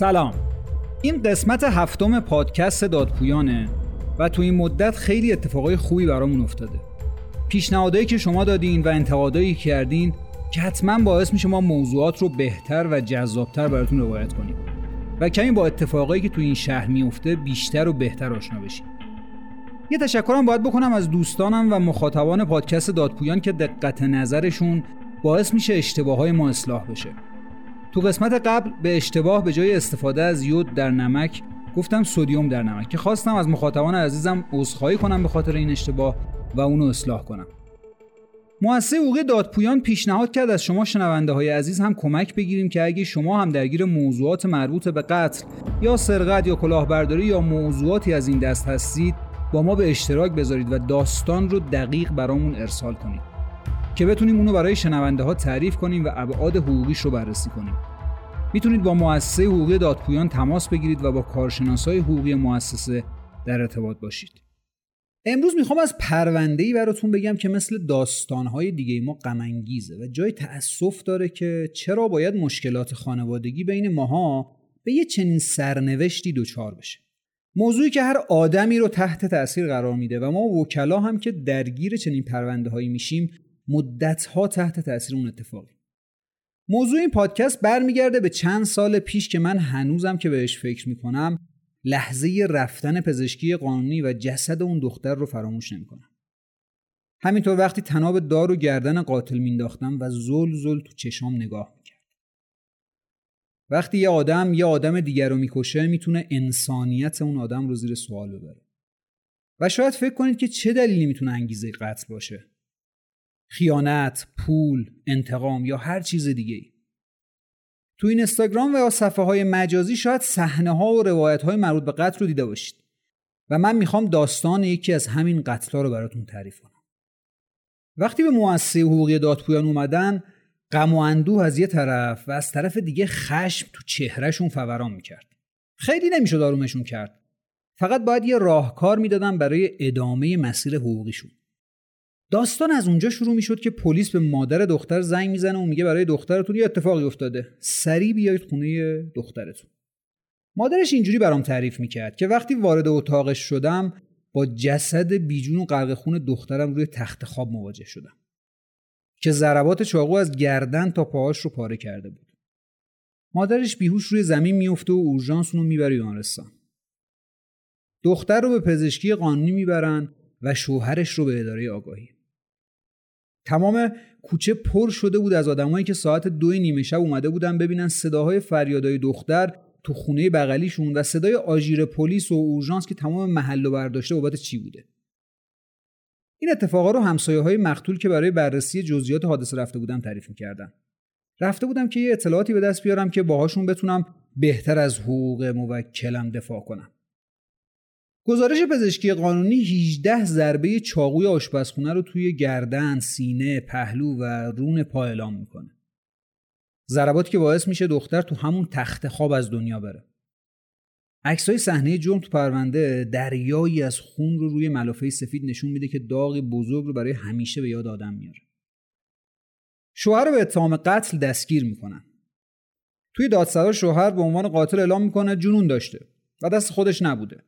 سلام. این قسمت هفتم پادکست دادپویانه و تو این مدت خیلی اتفاقای خوبی برامون افتاده. پیشنهادایی که شما دادین و انتقادایی کردین که حتما باعث میشه ما موضوعات رو بهتر و جذابتر براتون روایت کنیم و کمی با اتفاقایی که تو این شهر میفته بیشتر و بهتر آشنا بشیم. یه تشکرم باید بکنم از دوستانم و مخاطبان پادکست دادپویان که دقت نظرشون باعث میشه اشتباه های ما اصلاح بشه. تو قسمت قبل به اشتباه به جای استفاده از یود در نمک گفتم سودیوم در نمک که خواستم از مخاطبان عزیزم عذرخواهی کنم به خاطر این اشتباه و اونو اصلاح کنم. مؤسسه حقوقی دادپویان پیشنهاد کرد از شما شنونده های عزیز هم کمک بگیریم که اگه شما هم درگیر موضوعات مربوط به قتل یا سرقت یا کلاهبرداری یا موضوعاتی از این دست هستید با ما به اشتراک بذارید و داستان رو دقیق برامون ارسال کنید. که بتونیم اونو برای شنونده ها تعریف کنیم و ابعاد حقوقیش رو بررسی کنیم. می‌تونید با مؤسسه حقوقی دادپویان تماس بگیرید و با کارشناسای حقوقی مؤسسه در ارتباط باشید. امروز می‌خوام از پرونده ای براتون بگم که مثل داستانهای دیگه ما غم و جای تأسف داره که چرا باید مشکلات خانوادگی بین ماها به یه چنین سرنوشتی دچار بشه. موضوعی که هر آدمی رو تحت تاثیر قرار میده و ما وکلا هم که درگیر چنین پرونده هایی میشیم مدتها تحت تاثیر اون اتفاقی. موضوع این پادکست برمیگرده به چند سال پیش که من هنوزم که بهش فکر می‌کنم لحظه رفتن پزشکی قانونی و جسد اون دختر رو فراموش نمی‌کنم. همینطور وقتی تناب دار و گردن قاتل مینداختم و زل زل تو چشام نگاه می‌کرد. وقتی یه آدم یه آدم دیگر رو می‌کشه می‌تونه انسانیت اون آدم رو زیر سوال ببره. و شاید فکر کنید که چه دلیلی می‌تونه انگیزه قتل باشه. خیانت، پول، انتقام یا هر چیز دیگه ای. تو این اینستاگرام و صفحه های مجازی شاید صحنه ها و روایت های مربوط به قتل رو دیده باشید و من می‌خوام داستان یکی از همین قتل رو براتون تعریف کنم. وقتی به مؤسسه حقوقی دادپویان اومدن غم و اندوه از یه طرف و از طرف دیگه خشم تو چهرهشون فوران می‌کرد. خیلی نمی‌شد آرومشون کرد. فقط باید یه راهکار می‌دادن برای ادامه مسیر حقوقیشون. داستان از اونجا شروع می‌شد که پلیس به مادر دختر زنگ می‌زنه و میگه برای دخترتون یه اتفاقی افتاده. سریع بیایید خونه دخترتون. مادرش اینجوری برام تعریف می‌کرد که وقتی وارد اتاقش شدم با جسد بیجون و غرق خون دخترم روی تخت خواب مواجه شدم. که ضربات چاقو از گردن تا پاهاش رو پاره کرده بود. مادرش بیهوش روی زمین میفته و اورژانس اونو می‌بره بیمارستان. دختر رو به پزشکی قانونی می‌برن و شوهرش رو به اداره آگاهی. تمام کوچه پر شده بود از آدمایی که ساعت دو نیمه شب اومده بودن ببینن صداهای فریادای دختر تو خونه بغلیشون و صدای آژیر پلیس و اورژانس که تمام محل و برداشته بابت چی بوده. این اتفاقا رو همسایه های مقتول که برای بررسی جزئیات حادثه رفته بودم تعریف می‌کردن. رفته بودم که یه اطلاعاتی به دست بیارم که باهاشون بتونم بهتر از حقوق موکلم دفاع کنم. گزارش پزشکی قانونی 18 ضربه چاقوی آشپزخونه رو توی گردن، سینه، پهلو و رون پا اعلام می‌کنه. ضرباتی که باعث میشه دختر تو همون تخت خواب از دنیا بره. عکسای صحنه جرم تو پرونده دریایی از خون رو روی ملافه سفید نشون میده که داغ بزرگ رو برای همیشه به یاد آدم میاره. شوهر رو به اتهام قتل دستگیر می‌کنن. توی دادسرا شوهر به عنوان قاتل اعلام می‌کنه جنون داشته و دست خودش نبوده.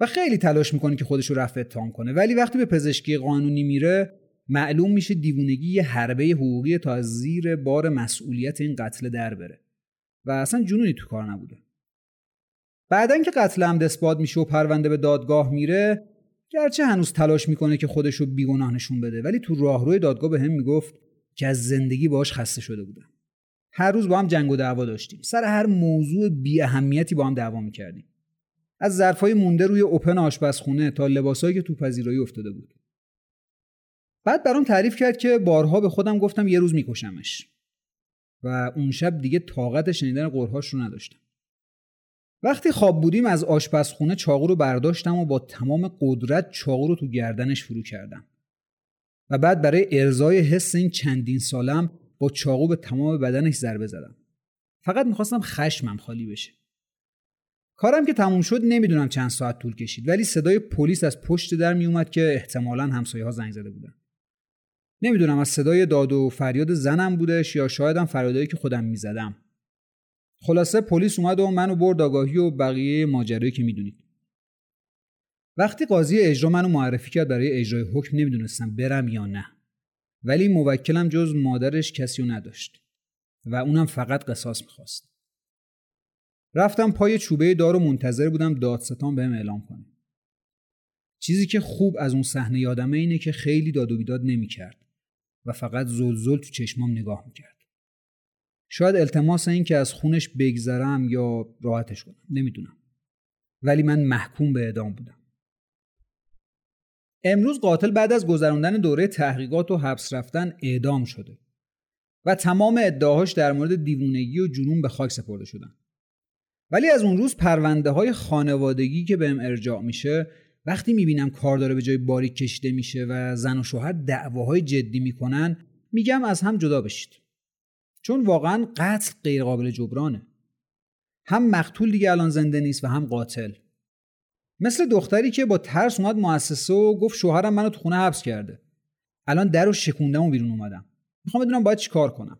و خیلی تلاش می‌کنه که خودش رو رفع اتهام کنه. ولی وقتی به پزشکی قانونی میره معلوم میشه دیوونگی یه حربه حقوقی تا از زیر بار مسئولیت این قتل در بره. و اصلا جنونی تو کار نبوده. بعدا که قتل هم دسپاد میشه و پرونده به دادگاه میره گرچه هنوز تلاش می‌کنه که خودش رو بیگناه نشون بده ولی تو راهروی دادگاه به هم می‌گفت که از زندگی باش خسته شده بودم. هر روز با هم جنگ و دعوا داشتیم. سر هر موضوع بی اهمیتی با هم دعوا می‌کردیم. از ظرفای مونده روی اوپن آشپزخونه تا لباسایی که تو پذیرایی افتاده بود. بعد برام تعریف کرد که بارها به خودم گفتم یه روز میکشمش. و اون شب دیگه طاقت شنیدن قرهاش رو نداشتم. وقتی خواب بودیم از آشپزخونه چاقو رو برداشتم و با تمام قدرت چاقو رو تو گردنش فرو کردم. و بعد برای ارزای حس این چندین سالم با چاقو به تمام بدنش ضربه زدم. فقط می‌خواستم خشمم خالی بشه. کارم که تموم شد نمی‌دونم چند ساعت طول کشید ولی صدای پلیس از پشت در میومد که احتمالا همسایه ها زنگ زده بودن. نمی‌دونم از صدای داد و فریاد زنم بودش یا شایدم فریادایی که خودم می‌زدم. خلاصه پلیس اومد و منو برد آگاهی و بقیه ماجرایی که می‌دونید. وقتی قاضی اجرا منو معرفی کرد برای اجرای حکم نمی‌دونستم برم یا نه. ولی موکلم جز مادرش کسی نداشت و اونم فقط قصاص می‌خواست. رفتم پای چوبه دار و منتظر بودم دادستان بهم اعلام کنه. چیزی که خوب از اون صحنه یادمه اینه که خیلی داد و بیداد نمی‌کرد و فقط زلزل تو چشمام نگاه می‌کرد. شاید التماس این که از خونش بگذرم یا راحتش کنم نمی‌دونم. ولی من محکوم به اعدام بودم. امروز قاتل بعد از گذراندن دوره تحقیقات و حبس رفتن اعدام شده و تمام ادعاهاش در مورد دیوونگی و جنون به خاک سپرده شدن. ولی از اون روز پرونده های خانوادگی که بهم ارجاع میشه وقتی می‌بینم کار داره به جای باریک کشیده میشه و زن و شوهر دعواهای جدی می‌کنن میگم از هم جدا بشید. چون واقعا قتل غیر قابل جبرانه. هم مقتول دیگه الان زنده نیست و هم قاتل. مثل دختری که با ترس اومد مؤسسه و گفت شوهرم منو تو خونه حبس کرده. الان در رو شکوندم و بیرون اومدم. می‌خوام بدونم باید چیکار کنم.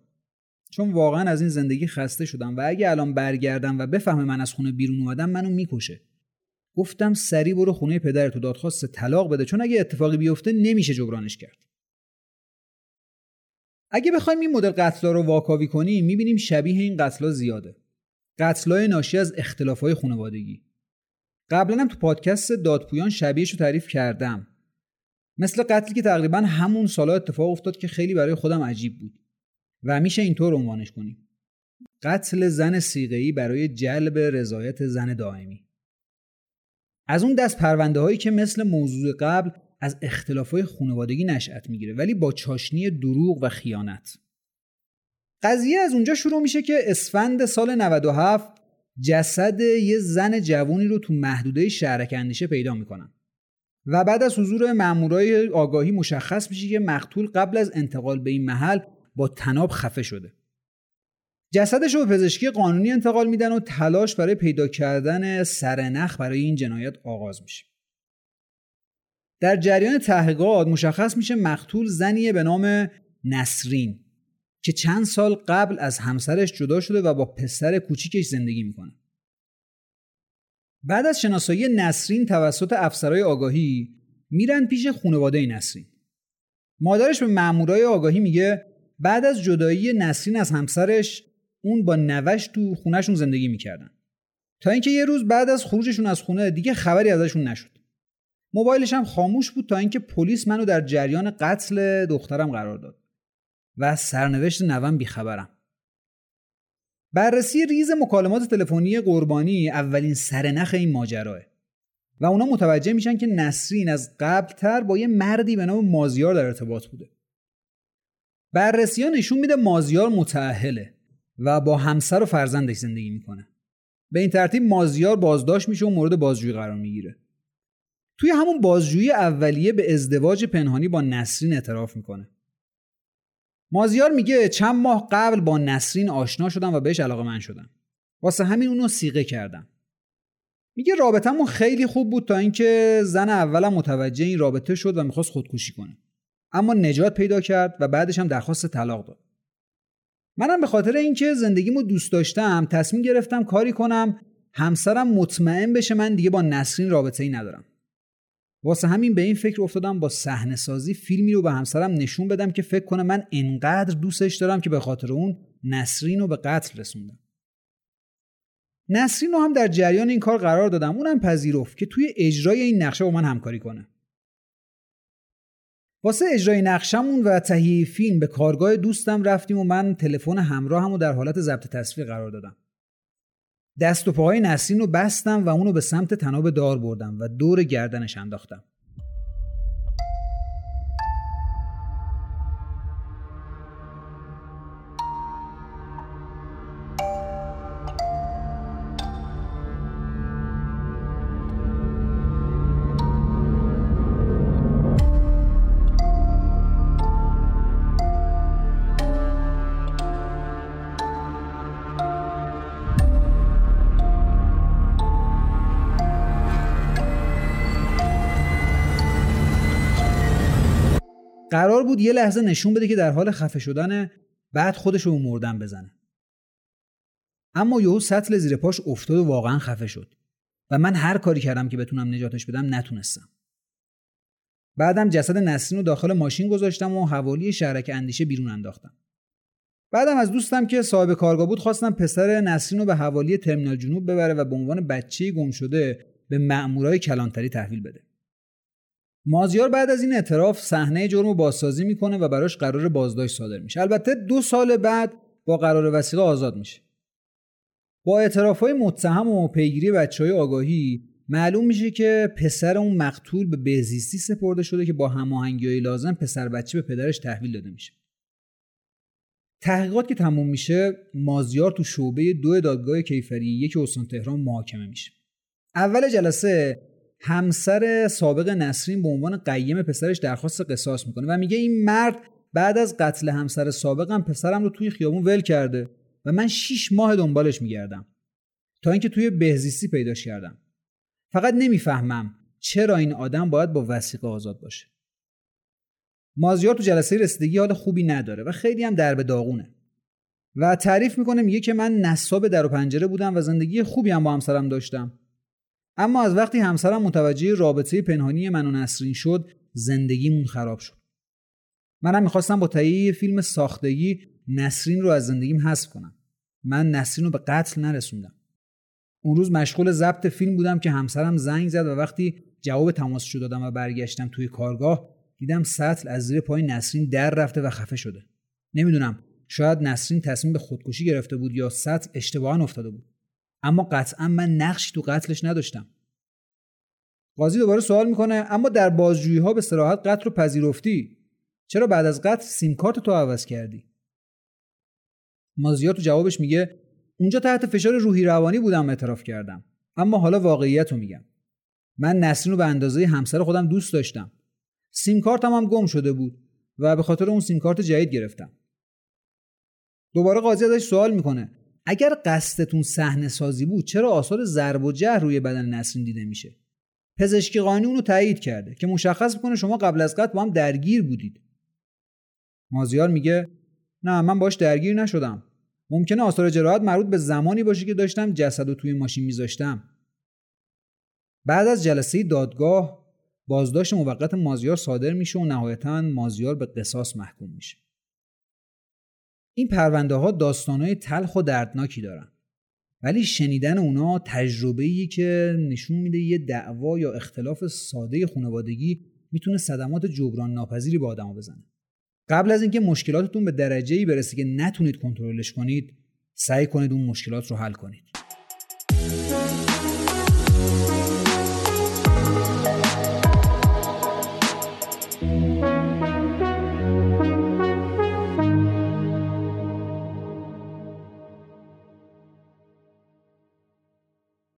چون واقعا از این زندگی خسته شدم و اگه الان برگردم و بفهمه من از خونه بیرون اومدم منو می‌کشه. گفتم سری برو خونه پدرتو دادخواست طلاق بده. چون اگه اتفاقی بیفته نمیشه جبرانش کرد. اگه بخوایم این مدل قتلا رو واکاوی کنیم می‌بینیم شبیه این قتلا زیاده. قتلای ناشی از اختلافای خانوادگی. قبلا هم تو پادکست دادپویان شبیهش رو تعریف کردم. مثل قتلی که تقریبا همون سالا اتفاق افتاد که خیلی برای خودم عجیب بود. و میشه اینطور عنوانش کنیم. قتل زن سیغهی برای جلب رضایت زن دائمی. از اون دست پرونده هایی که مثل موضوع قبل از اختلاف های خانوادگی نشأت می‌گیره ولی با چاشنی دروغ و خیانت. قضیه از اونجا شروع میشه که اسفند سال 97 جسد یه زن جوونی رو تو محدوده شهرک اندیشه پیدا می‌کنن. و بعد از حضور مامورای آگاهی مشخص میشه که مقتول قبل از انتقال به این محل با تناب خفه شده. جسدش رو به پزشکی قانونی انتقال میدن و تلاش برای پیدا کردن سرنخ برای این جنایت آغاز میشه. در جریان تحقیقات مشخص میشه مقتول زنیه به نام نسرین که چند سال قبل از همسرش جدا شده و با پسر کوچیکش زندگی می‌کنه. بعد از شناسایی نسرین توسط افسرهای آگاهی میرن پیش خانواده نسرین. مادرش به مامورای آگاهی میگه بعد از جدایی نسرین از همسرش اون با نوش تو خونهشون زندگی می‌کردن. تا اینکه یه روز بعد از خروجشون از خونه دیگه خبری ازشون نشد. موبایلش هم خاموش بود تا اینکه پلیس منو در جریان قتل دخترم قرار داد و سرنوشت نوم بیخبرم. بررسی ریز مکالمات تلفنی قربانی اولین سرنخ این ماجراه و اونا متوجه میشن که نسرین از قبلتر با یه مردی به نام مازیار در ارتباط بوده. بررسی ها نشون میده مازیار متعهله و با همسر و فرزندش زندگی می‌کنه. به این ترتیب مازیار بازداشت میشه و مورد بازجویی قرار می‌گیره. توی همون بازجویی اولیه به ازدواج پنهانی با نسرین اعتراف می‌کنه. مازیار میگه چند ماه قبل با نسرین آشنا شدم و بهش علاقه من شدم. واسه همین اونو سیغه کردم. میگه رابطمون خیلی خوب بود تا اینکه زن اولم متوجه این رابطه شد و می‌خواست خودکشی کنه. اما نجات پیدا کرد و بعدش هم درخواست طلاق داد. منم به خاطر اینکه زندگیمو دوست داشتم تصمیم گرفتم کاری کنم همسرم مطمئن بشه من دیگه با نسرین رابطه ای ندارم. واسه همین به این فکر افتادم با صحنه سازی فیلمی رو به همسرم نشون بدم که فکر کنه من انقدر دوستش دارم که به خاطر اون نسرین رو به قتل رسوندم. نسرین رو هم در جریان این کار قرار دادم. اونم پذیرفت که توی اجرای این نقشه با من همکاری کنه. واسه اجرای نقشمون و تهیه فیلم به کارگاه دوستم رفتیم و من تلفن همراهم رو در حالت ضبط تصویر قرار دادم. دست و پاهای نسرین رو بستم و اونو به سمت تناب دار بردم و دور گردنش انداختم. قرار بود یه لحظه نشون بده که در حال خفه شدن بعد خودش رو مردن بزنه. اما یهو سطل زیر پاش افتاد و واقعا خفه شد. و من هر کاری کردم که بتونم نجاتش بدم نتونستم. بعدم جسد نسرین رو داخل ماشین گذاشتم و حوالی شهرک اندیشه بیرون انداختم. بعدم از دوستم که صاحب کارگاه بود خواستم پسر نسرین رو به حوالی ترمینال جنوب ببره و به عنوان بچه گم شده به مأمورای کلانتری تحویل بده. مازیار بعد از این اعتراف صحنه جرم رو بازسازی می‌کنه و براش قرار بازداشت صادر میشه. البته دو سال بعد با قرار وسیقه آزاد میشه. با اعتراف های متهم و پیگیری بچه های آگاهی معلوم میشه که پسر اون مقتول به بهزیستی سپرده شده که با هماهنگی لازم پسر بچه به پدرش تحویل داده میشه. تحقیقات که تموم میشه مازیار تو شعبه دو دادگاه کیفری یک استان تهران محاکمه میشه. اول جلسه همسر سابق نسرین به عنوان قیم پسرش درخواست قصاص می‌کنه و میگه این مرد بعد از قتل همسر سابقم پسرم رو توی خیابون ول کرده و من 6 ماه دنبالش میگردم تا اینکه توی بهزیستی پیداش کردم. فقط نمی‌فهمم چرا این آدم باید با وسیقه آزاد باشه. مازیار تو جلسه رسیدگی حال خوبی نداره و خیلی هم درب داغونه. و تعریف می‌کنه میگه که من نصاب در و پنجره بودم و زندگی خوبی هم با همسرم داشتم. اما از وقتی همسرم متوجه رابطه پنهانی من و نسرین شد زندگیمون خراب شد. منم می‌خواستم با تهیه فیلم ساختگی نسرین رو از زندگیم حذف کنم. من نسرین رو به قتل نرسوندم. اون روز مشغول ضبط فیلم بودم که همسرم زنگ زد و وقتی جواب تماسشو دادم و برگشتم توی کارگاه دیدم سطل از زیر پای نسرین در رفته و خفه شده. نمی‌دونم شاید نسرین تصمیم به خودکشی گرفته بود یا سطل اشتباها افتاده بود. اما قطعا من نقشی تو قتلش نداشتم. قاضی دوباره سوال می‌کنه اما در بازجویی ها به صراحت قتل رو پذیرفتی؟ چرا بعد از قتل سیم کارت تو عوض کردی؟ مازیار تو جوابش میگه اونجا تحت فشار روحی روانی بودم اعتراف کردم. اما حالا واقعیت رو میگم. من نسرین رو به اندازه همسر خودم دوست داشتم. سیم کارتم هم گم شده بود و به خاطر اون سیم کارت جدید گرفتم. دوباره قاضی ازش سوال می‌کنه. اگر قصدتون صحنه سازی بود چرا آثار ضرب و جهر روی بدن نسرین دیده میشه؟ پزشکی قانون رو تایید کرده که مشخص می‌کنه شما قبل از قتل با هم درگیر بودید. مازیار میگه نه من باش درگیر نشدم. ممکنه آثار جراحت مربوط به زمانی باشه که داشتم جسد رو توی ماشین میذاشتم. بعد از جلسه دادگاه بازداشت موقت مازیار صادر میشه و نهایتا مازیار به قصاص محکوم میشه. این پرونده ها داستان های تلخ و دردناکی دارن. ولی شنیدن اونا تجربه که نشون میده یه دعوا یا اختلاف ساده خانوادگی می‌تونه صدمات جبران ناپذیری به آدما بزنه. قبل از اینکه مشکلاتتون به درجه ای برسه که نتونید کنترلش کنید سعی کنید اون مشکلات رو حل کنید.